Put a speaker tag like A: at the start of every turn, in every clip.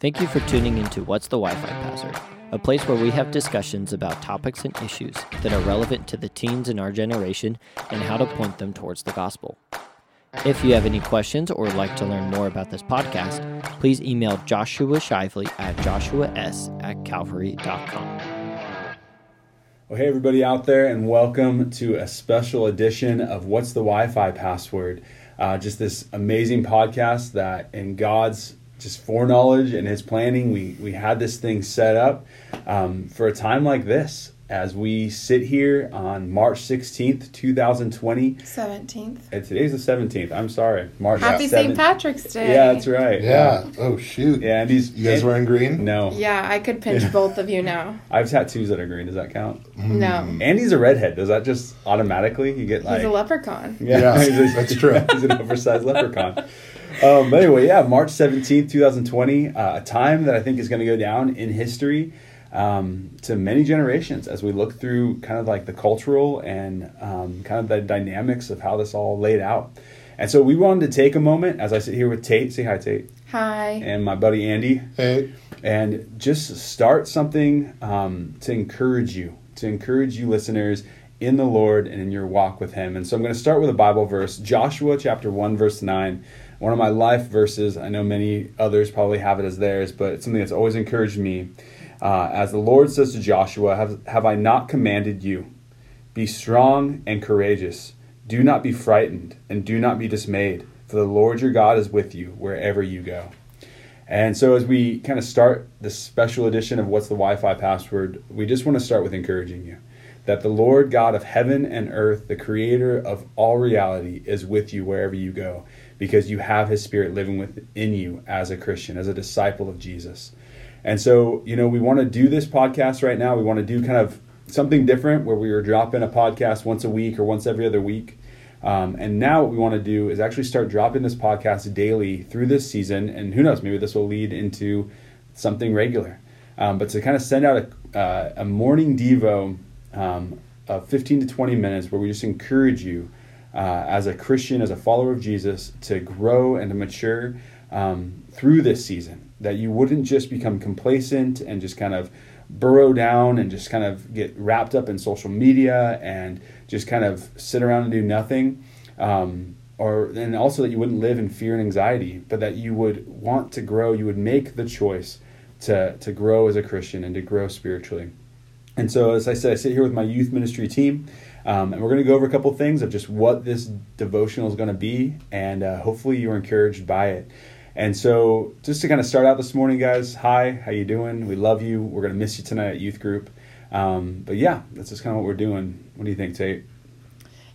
A: Thank you for tuning into What's the Wi Fi Password, a place where we have discussions about topics and issues that are relevant to the teens in our generation and how to point them towards the gospel. If you have any questions or would like to learn more about this podcast, please email Joshua Shively at joshuas at calvary.com.
B: Well, hey, everybody out there, and welcome to a special edition of What's the Wi Fi Password? Uh, just this amazing podcast that, in God's just foreknowledge and His planning, we, we had this thing set up um, for a time like this as we sit here on March 16th, 2020.
C: 17th.
B: And today's the 17th. I'm sorry. March
C: Happy
B: 7th.
C: St. Patrick's Day.
B: Yeah, that's right.
D: Yeah. Oh shoot.
B: Yeah, and he's.
D: You guys wearing green?
B: No.
C: Yeah, I could pinch both of you now.
B: I have tattoos that are green. Does that count?
C: No.
B: Andy's a redhead. Does that just automatically you get like?
C: He's a leprechaun.
D: Yeah,
B: he's a-
D: that's true.
B: he's an oversized leprechaun. Um, but anyway, yeah, March 17th, 2020, uh, a time that I think is going to go down in history um, to many generations as we look through kind of like the cultural and um, kind of the dynamics of how this all laid out. And so we wanted to take a moment as I sit here with Tate. Say hi, Tate.
C: Hi.
B: And my buddy Andy
D: Hey.
B: and just start something um, to encourage you, to encourage you listeners in the Lord and in your walk with Him. And so I'm going to start with a Bible verse, Joshua chapter 1, verse 9. One of my life verses. I know many others probably have it as theirs, but it's something that's always encouraged me. Uh, as the Lord says to Joshua, have, have I not commanded you? Be strong and courageous. Do not be frightened and do not be dismayed, for the Lord your God is with you wherever you go. And so, as we kind of start this special edition of What's the Wi Fi Password, we just want to start with encouraging you that the Lord God of heaven and earth, the creator of all reality, is with you wherever you go because you have his spirit living within you as a Christian, as a disciple of Jesus. And so, you know, we want to do this podcast right now. We want to do kind of something different where we are dropping a podcast once a week or once every other week. Um, and now what we want to do is actually start dropping this podcast daily through this season. And who knows, maybe this will lead into something regular. Um, but to kind of send out a, uh, a morning Devo um, of 15 to 20 minutes where we just encourage you uh, as a Christian, as a follower of Jesus, to grow and to mature um, through this season. That you wouldn't just become complacent and just kind of burrow down and just kind of get wrapped up in social media and just kind of sit around and do nothing. Um, or and also that you wouldn't live in fear and anxiety, but that you would want to grow. You would make the choice to to grow as a Christian and to grow spiritually. And so, as I said, I sit here with my youth ministry team, um, and we're going to go over a couple things of just what this devotional is going to be, and uh, hopefully you're encouraged by it. And so, just to kind of start out this morning, guys, hi, how you doing? We love you. We're to miss you tonight at youth group. Um, but yeah, that's just kind of what we're doing. What do you think, Tate?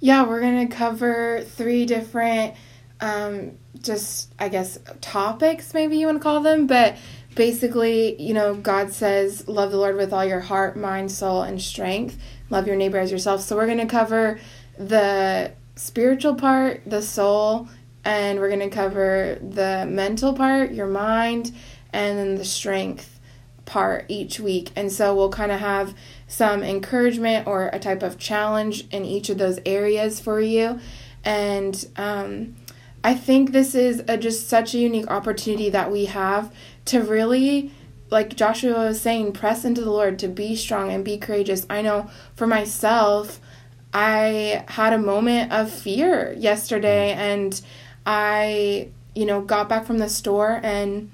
C: Yeah, we're to cover three different, um, just, I guess, topics, maybe you want to call them. But basically, you know, God says, love the Lord with all your heart, mind, soul, and strength. Love your neighbor as yourself. So we're to cover the spiritual part, the soul, and we're going to cover the mental part, your mind, and then the strength part each week. And so we'll kind of have some encouragement or a type of challenge in each of those areas for you. And um, I think this is a, just such a unique opportunity that we have to really, like Joshua was saying, press into the Lord, to be strong and be courageous. I know for myself, I had a moment of fear yesterday and I, you know, got back from the store and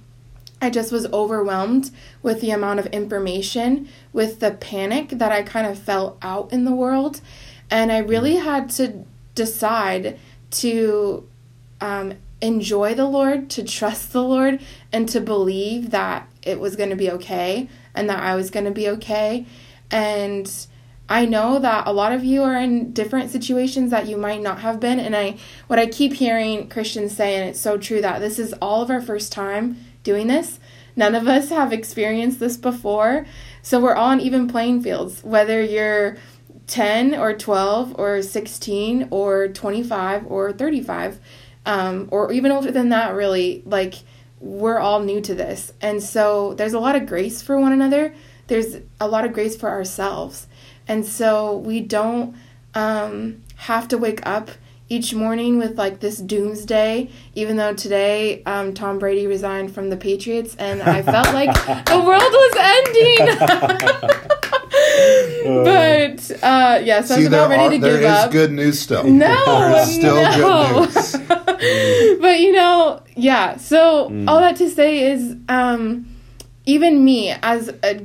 C: I just was overwhelmed with the amount of information, with the panic that I kind of felt out in the world. And I really had to decide to um, enjoy the Lord, to trust the Lord, and to believe that it was going to be okay and that I was going to be okay. And I know that a lot of you are in different situations that you might not have been. And I, what I keep hearing Christians say, and it's so true that this is all of our first time doing this. None of us have experienced this before. So we're all on even playing fields, whether you're 10 or 12 or 16 or 25 or 35 um, or even older than that really like we're all new to this and so there's a lot of grace for one another there's a lot of grace for ourselves and so we don't um, have to wake up each morning with like this doomsday even though today um, tom brady resigned from the patriots and i felt like the world was ending but uh, yes, yeah, so
D: See,
C: I was about ready
D: are,
C: to
D: there
C: give up.
D: good news still.
C: No,
D: There's still
C: no.
D: good news.
C: but you know, yeah. So mm. all that to say is, um, even me as a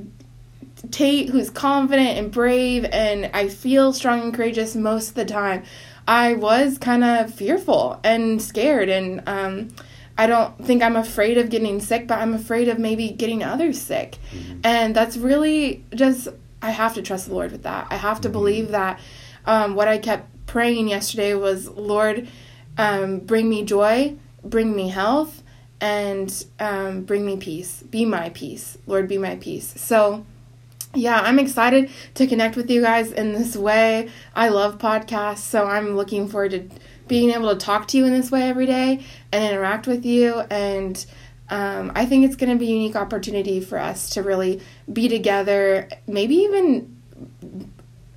C: Tate who's confident and brave, and I feel strong and courageous most of the time. I was kind of fearful and scared, and um, I don't think I'm afraid of getting sick, but I'm afraid of maybe getting others sick, mm-hmm. and that's really just I have to trust the Lord with that. I have to mm-hmm. believe that um, what I kept praying yesterday was, Lord, um, bring me joy, bring me health, and um, bring me peace. Be my peace. Lord, be my peace. So, yeah, I'm excited to connect with you guys in this way. I love podcasts, so I'm looking forward to being able to talk to you in this way every day and interact with you and um, I think it's going to be a unique opportunity for us to really be together, maybe even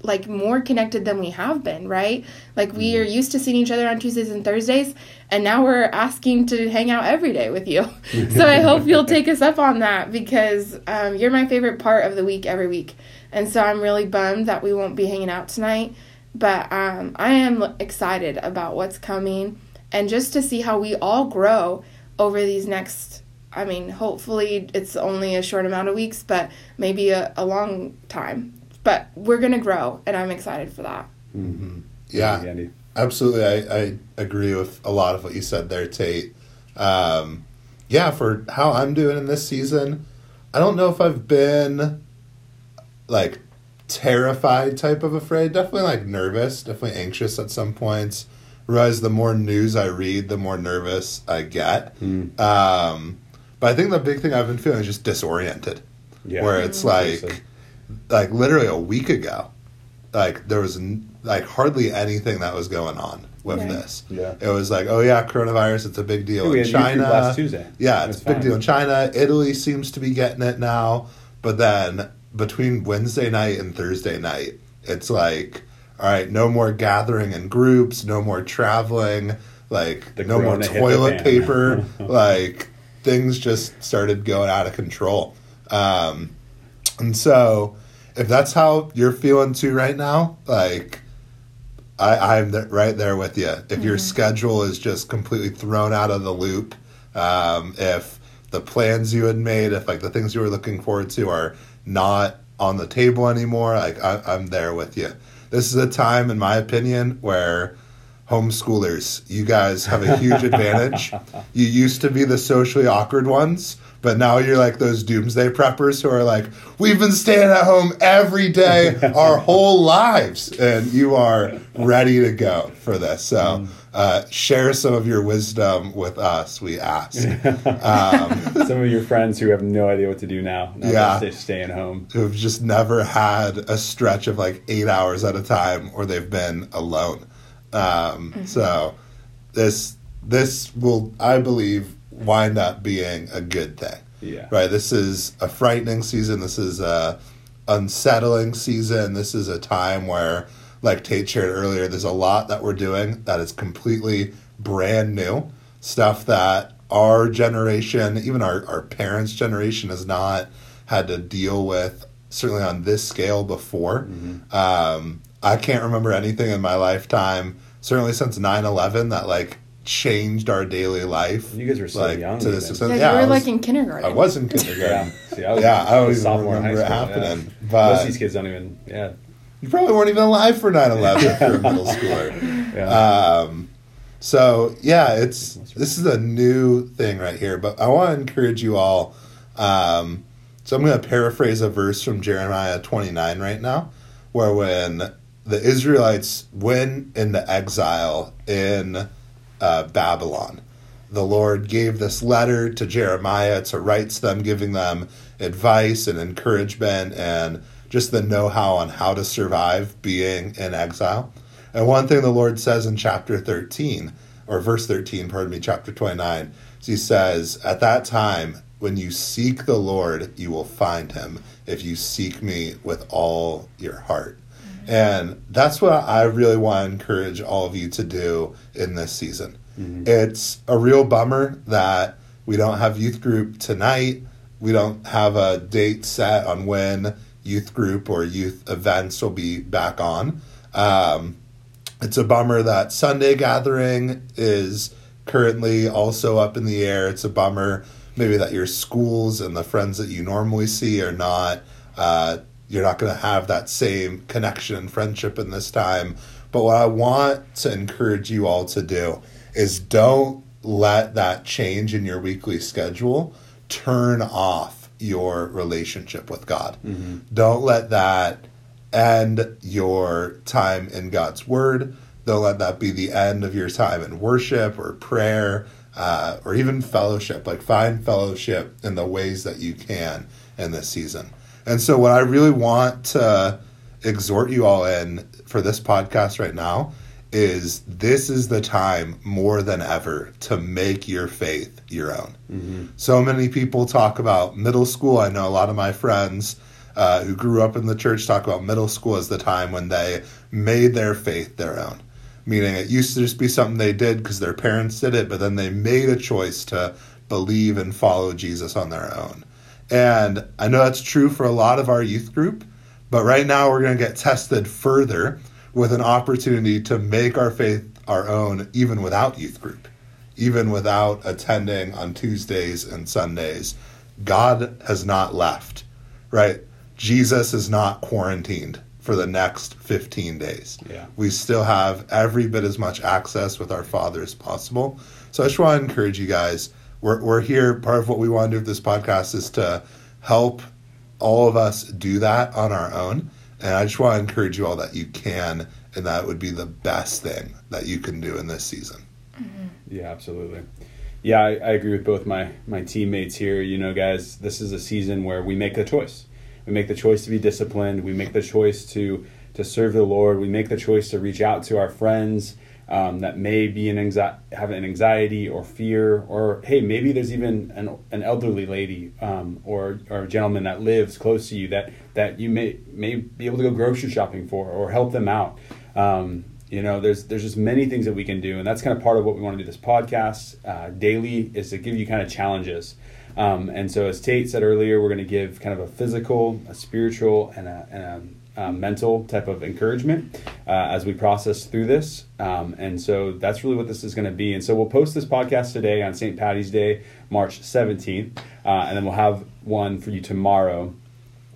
C: like more connected than we have been, right? Like we are mm-hmm. used to seeing each other on Tuesdays and Thursdays, and now we're asking to hang out every day with you. so I hope you'll take us up on that because um, you're my favorite part of the week every week. And so I'm really bummed that we won't be hanging out tonight, but um, I am excited about what's coming and just to see how we all grow over these next I mean, hopefully it's only a short amount of weeks, but maybe a, a long time. But we're going to grow, and I'm excited for that.
D: Mm-hmm. Yeah, absolutely. I, I agree with a lot of what you said there, Tate. Um, yeah, for how I'm doing in this season, I don't know if I've been like terrified type of afraid. Definitely like nervous, definitely anxious at some points. Realize the more news I read, the more nervous I get. Mm. Um, but I think the big thing I've been feeling is just disoriented. Yeah. Where it's like, like literally a week ago, like there was like hardly anything that was going on with yeah. this. Yeah. It was like, oh yeah, coronavirus, it's a big deal
B: yeah,
D: in China.
B: last Tuesday.
D: Yeah, it's a big deal in China. Italy seems to be getting it now. But then between Wednesday night and Thursday night, it's like, all right, no more gathering in groups, no more traveling, like the no more toilet paper, like things just started going out of control. Um, and so, if that's how you're feeling too right now, like I, I'm th- right there with you. If mm-hmm. your schedule is just completely thrown out of the loop, um, if the plans you had made, if like the things you were looking forward to are not on the table anymore, like I, I'm there with you. This is a time, in my opinion, where homeschoolers, you guys have a huge advantage. You used to be the socially awkward ones, but now you're like those doomsday preppers who are like, we've been staying at home every day our whole lives, and you are ready to go for this. So. Mm. Uh, share some of your wisdom with us, we ask.
B: Um, some of your friends who have no idea what to do now. now yeah. They're staying home.
D: Who've just never had a stretch of like eight hours at a time or they've been alone. Um, mm-hmm. So this this will, I believe, wind up being a good thing.
B: Yeah.
D: Right. This is a frightening season. This is a unsettling season. This is a time where, like Tate shared earlier, there's a lot that we're doing that is completely brand new stuff that our generation, even our, our parents' generation, has not had to deal with, certainly on this scale before. Mm-hmm. Um, I can't remember anything in my lifetime, certainly since 9-11, that like changed our daily life.
B: You guys were so
D: like,
B: young.
D: To this
C: extent. Yeah, you were like in kindergarten.
D: I was in kindergarten.
B: yeah, See, I was,
D: yeah, I don't even remember it happening.
B: Yeah. But Most of these kids don't even. Yeah,
D: you probably weren't even alive for 9-11 if you're a middle schooler. Yeah. Um, so yeah, it's this is a new thing right here. But I want to encourage you all. Um, so I'm going to paraphrase a verse from Jeremiah 29 right now where when the Israelites went into exile in uh, Babylon, the Lord gave this letter to Jeremiah to write to them, giving them advice and encouragement and just the know how on how to survive being in exile. And one thing the Lord says in chapter 13, or verse 13, pardon me, chapter 29, is He says, At that time, when you seek the Lord, you will find Him if you seek me with all your heart. And that's what I really want to encourage all of you to do in this season. Mm-hmm. It's a real bummer that we don't have youth group tonight. We don't have a date set on when youth group or youth events will be back on. Um, it's a bummer that Sunday gathering is currently also up in the air. It's a bummer maybe that your schools and the friends that you normally see are not. Uh, you're not going to have that same connection and friendship in this time. But what I want to encourage you all to do is don't let that change in your weekly schedule turn off your relationship with God. Mm-hmm. Don't let that end your time in God's Word. Don't let that be the end of your time in worship or prayer uh, or even fellowship. Like, find fellowship in the ways that you can in this season. And so, what I really want to exhort you all in for this podcast right now is this is the time more than ever to make your faith your own. Mm-hmm. So many people talk about middle school. I know a lot of my friends uh, who grew up in the church talk about middle school as the time when they made their faith their own. Meaning it used to just be something they did because their parents did it, but then they made a choice to believe and follow Jesus on their own. And I know that's true for a lot of our youth group, but right now we're going to get tested further with an opportunity to make our faith our own, even without youth group, even without attending on Tuesdays and Sundays. God has not left, right? Jesus is not quarantined for the next 15 days.
B: Yeah.
D: We still have every bit as much access with our Father as possible. So I just want to encourage you guys. We're, we're here. Part of what we want to do with this podcast is to help all of us do that on our own. And I just want to encourage you all that you can, and that would be the best thing that you can do in this season.
B: Mm-hmm. Yeah, absolutely. Yeah, I, I, agree with both my my teammates here. You know, guys, this is a season where we make a choice. We make the choice to be disciplined. We make the choice to to serve the Lord. We make the choice to reach out to our friends um, that may be an have an anxiety or fear, or hey, maybe there's even an, an elderly lady um, or or a gentleman that lives close to you that that you may may be able to go grocery shopping for or help them out. Um, you know, there's there's just many things that we can do, and that's kind of part of what we want to do. This podcast uh, daily is to give you kind of challenges. Um, and so, as Tate said earlier, we're going to give kind of a physical, a spiritual, and a, and a uh, mental type of encouragement uh, as we process through this. Um, and so that's really what this is going to be. And so we'll post this podcast today on St. Patty's Day, March 17th, uh, and then we'll have one for you tomorrow.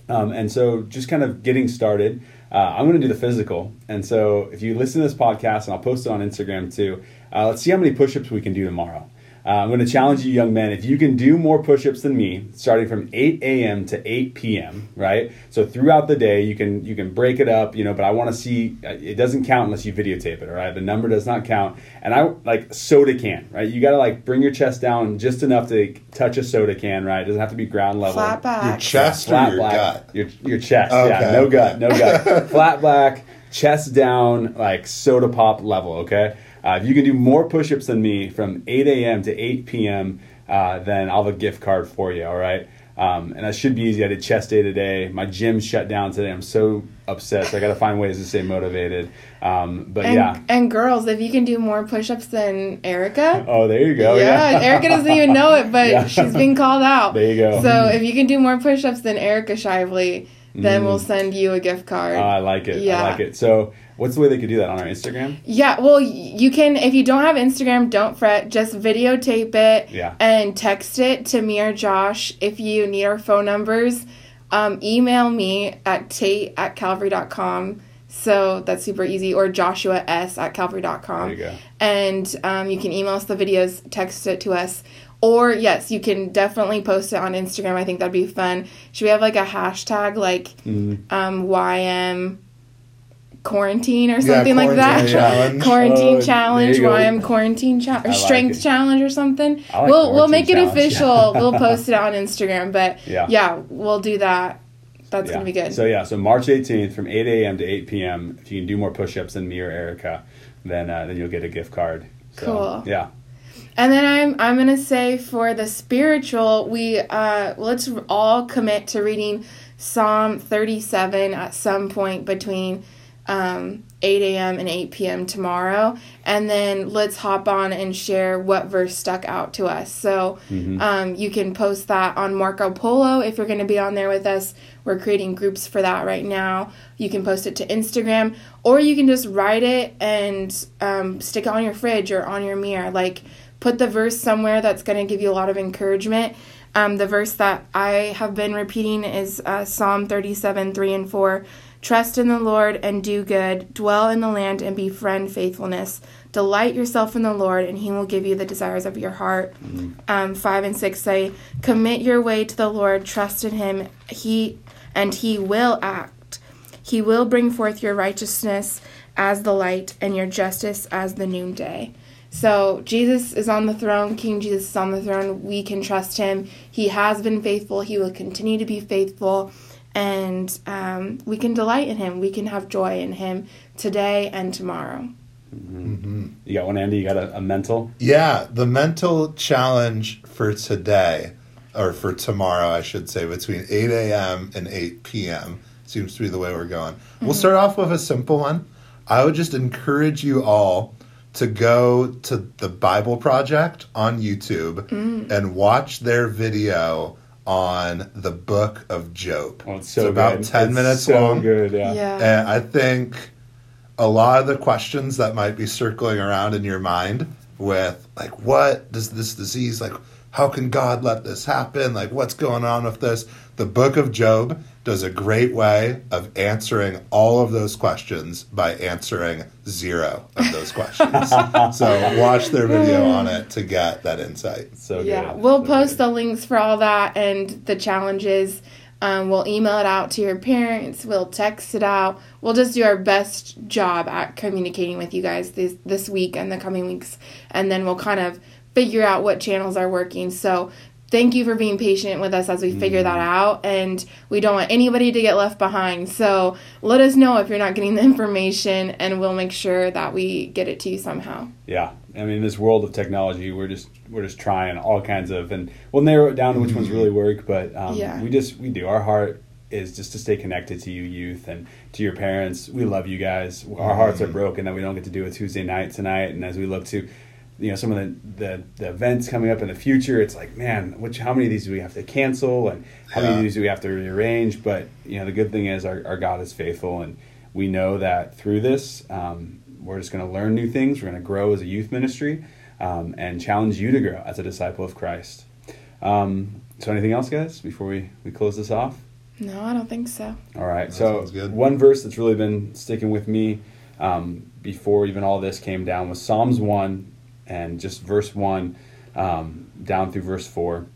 B: Um, and so just kind of getting started. Uh, I'm going to do the physical. And so if you listen to this podcast, and I'll post it on Instagram too, uh, let's see how many push ups we can do tomorrow. Uh, I'm going to challenge you, young men, if you can do more push ups than me, starting from 8 a.m. to 8 p.m., right? So throughout the day, you can you can break it up, you know, but I want to see, uh, it doesn't count unless you videotape it, all right? The number does not count. And I like soda can, right? You got to like bring your chest down just enough to touch a soda can, right? It doesn't have to be ground level.
C: Flat back.
D: Your chest or your
B: black.
D: gut?
B: Your, your chest,
D: Okay,
B: yeah. No
D: okay.
B: gut, no gut. Flat black, chest down, like soda pop level, okay? Uh, if you can do more push ups than me from 8 a.m. to 8 p.m., uh, then I'll have a gift card for you, all right? Um, and that should be easy. I did chest day today. My gym shut down today. I'm so upset. So I got to find ways to stay motivated. Um, but
C: And,
B: yeah.
C: and girls, if you can do more push-ups than Erica,
B: Oh, there you go.
C: yeah,
B: Yeah.
C: Erica doesn't even know it, but
B: Yeah.
C: she's being called out.
B: There you go.
C: So if you can do more push-ups than Erica Shively, then
B: Mm.
C: we'll send you a gift card.
B: Oh, I like it.
C: Yeah.
B: I like it. So, what's the way they could do that on our Instagram?
C: Yeah, well, you can if you don't have Instagram, don't fret. Just videotape it
B: Yeah.
C: and text it to me or Josh. If you need our phone numbers, um, email me at tate at calvary.com. So that's super easy. Or Joshua S at calvary.com.
B: There you go.
C: And um, you can email us the videos, text it to us. Or yes, you can definitely post it on Instagram. I think that'd be fun. Should we have like a hashtag like
B: Mm-hmm.
C: um, YM quarantine or something like that.
D: quarantine challenge.
C: quarantine
B: Oh,
C: challenge.
B: there you go.
C: YM quarantine challenge or
B: like
C: strength
B: it.
C: challenge or something.
B: Like
C: we'll we'll make it official. we'll post it on Instagram. But
B: Yeah.
C: yeah, we'll do that. That's
B: Yeah.
C: gonna be good.
B: So yeah, so March 18th from 8 a.m. to 8 p.m. If you can do more push-ups than me or Erica, then uh, then you'll get a gift card. So,
C: Cool.
B: Yeah.
C: And then I'm I'm gonna say for the spiritual, we uh let's all commit to reading Psalm 37 at some point between um, 8 a.m. and 8 p.m. tomorrow, and then let's hop on and share what verse stuck out to us. So um, you can post that on Marco Polo if you're going to be on there with us. We're creating groups for that right now. You can post it to Instagram, or you can just write it and um, stick it on your fridge or on your mirror. Like put the verse somewhere that's going to give you a lot of encouragement. Um, the verse that I have been repeating is uh, Psalm 37, 3 and 4. Trust in the Lord and do good. Dwell in the land and befriend faithfulness. Delight yourself in the Lord, and He will give you the desires of your heart. Um, five and six say, "Commit your way to the Lord. Trust in Him. He and He will act. He will bring forth your righteousness as the light, and your justice as the noonday." So Jesus is on the throne. King Jesus is on the throne. We can trust Him. He has been faithful. He will continue to be faithful and um, we can delight in him. We can have joy in him today and tomorrow. Mm-hmm. Mm-hmm.
B: You got one, Andy. You got a, a mental.
D: Yeah, the mental challenge for today, or for tomorrow, I should say, between 8 a.m. and 8 p.m. seems to be the way we're going. We'll mm-hmm. start off with a simple one. I would just encourage you all to go to the Bible Project on YouTube mm. and watch their video on the book of Job.
B: Oh, it's so
D: about
B: good.
D: 10
B: It's
D: minutes
B: so
D: long.
B: good. Yeah.
C: Yeah.
D: And I think a lot of the questions that might be circling around in your mind with like what does this disease like how can God let this happen? Like what's going on with this? The book of Job does a great way of answering all of those questions by answering zero of those questions. so watch their video on it to get that insight.
B: So
C: yeah,
B: good.
C: we'll
B: So
C: post
B: good.
C: the links for all that and the challenges. Um, we'll email it out to your parents. We'll text it out. We'll just do our best job at communicating with you guys this this week and the coming weeks, and then we'll kind of figure out what channels are working. So. Thank you for being patient with us as we figure that mm. out, and we don't want anybody to get left behind. So let us know if you're not getting the information, and we'll make sure that we get it to you somehow.
B: Yeah, I mean, in this world of technology, we're just we're just trying all kinds of, and we'll narrow it down to which ones mm. really work. But um,
C: Yeah.
B: we just we do. Our heart is just to stay connected to you, youth, and to your parents. We love you guys. Our mm. hearts are broken that we don't get to do a Tuesday night tonight, and as we look to. You know some of the, the, the events coming up in the future. It's like, man, which how many of these do we have to cancel, and how many of these do we have to rearrange? But you know, the good thing is our, our God is faithful, and we know that through this, um, we're just going to learn new things. We're going to grow as a youth ministry um, and challenge you to grow as a disciple of Christ. Um, so, anything else, guys, before we, we close this off?
C: No, I don't think so.
B: All right.
D: That
B: so,
D: sounds good.
B: one verse that's really been sticking with me um, before even all this came down was Psalms 1 and just verse 1 um, down through verse 4,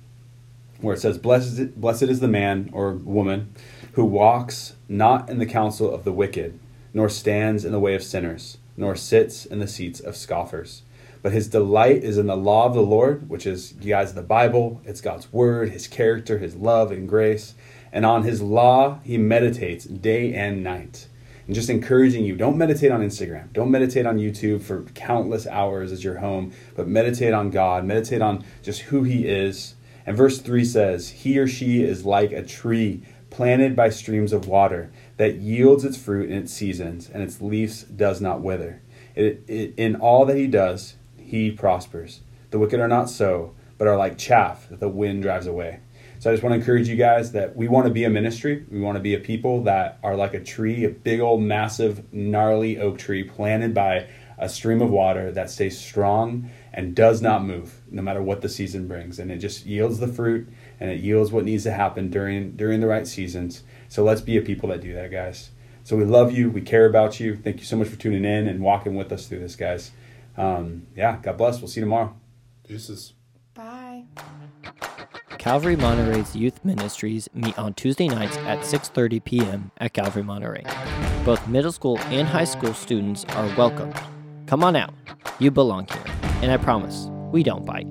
B: where it says, Blessed, Blessed is the man or woman who walks not in the counsel of the wicked, nor stands in the way of sinners, nor sits in the seats of scoffers. But his delight is in the law of the Lord, which is, you guys, the Bible. It's God's word, his character, his love and grace. And on his law, he meditates day and night. And just encouraging you, don't meditate on Instagram. Don't meditate on YouTube for countless hours as your home, but meditate on God. Meditate on just who he is. And verse 3 says, He or she is like a tree planted by streams of water that yields its fruit in its seasons, and its leaves does not wither. It, it, in all that he does, he prospers. The wicked are not so, but are like chaff that the wind drives away. So I just want to encourage you guys that we want to be a ministry. We want to be a people that are like a tree, a big old massive gnarly oak tree planted by a stream of water that stays strong and does not move no matter what the season brings and it just yields the fruit and it yields what needs to happen during during the right seasons. So let's be a people that do that, guys. So we love you, we care about you. Thank you so much for tuning in and walking with us through this, guys. Um, yeah, God bless. We'll see you tomorrow.
D: Deuces.
A: Calvary Monterey's youth ministries meet on Tuesday nights at 6:30 p.m. at Calvary Monterey. Both middle school and high school students are welcome. Come on out. You belong here. And I promise, we don't bite.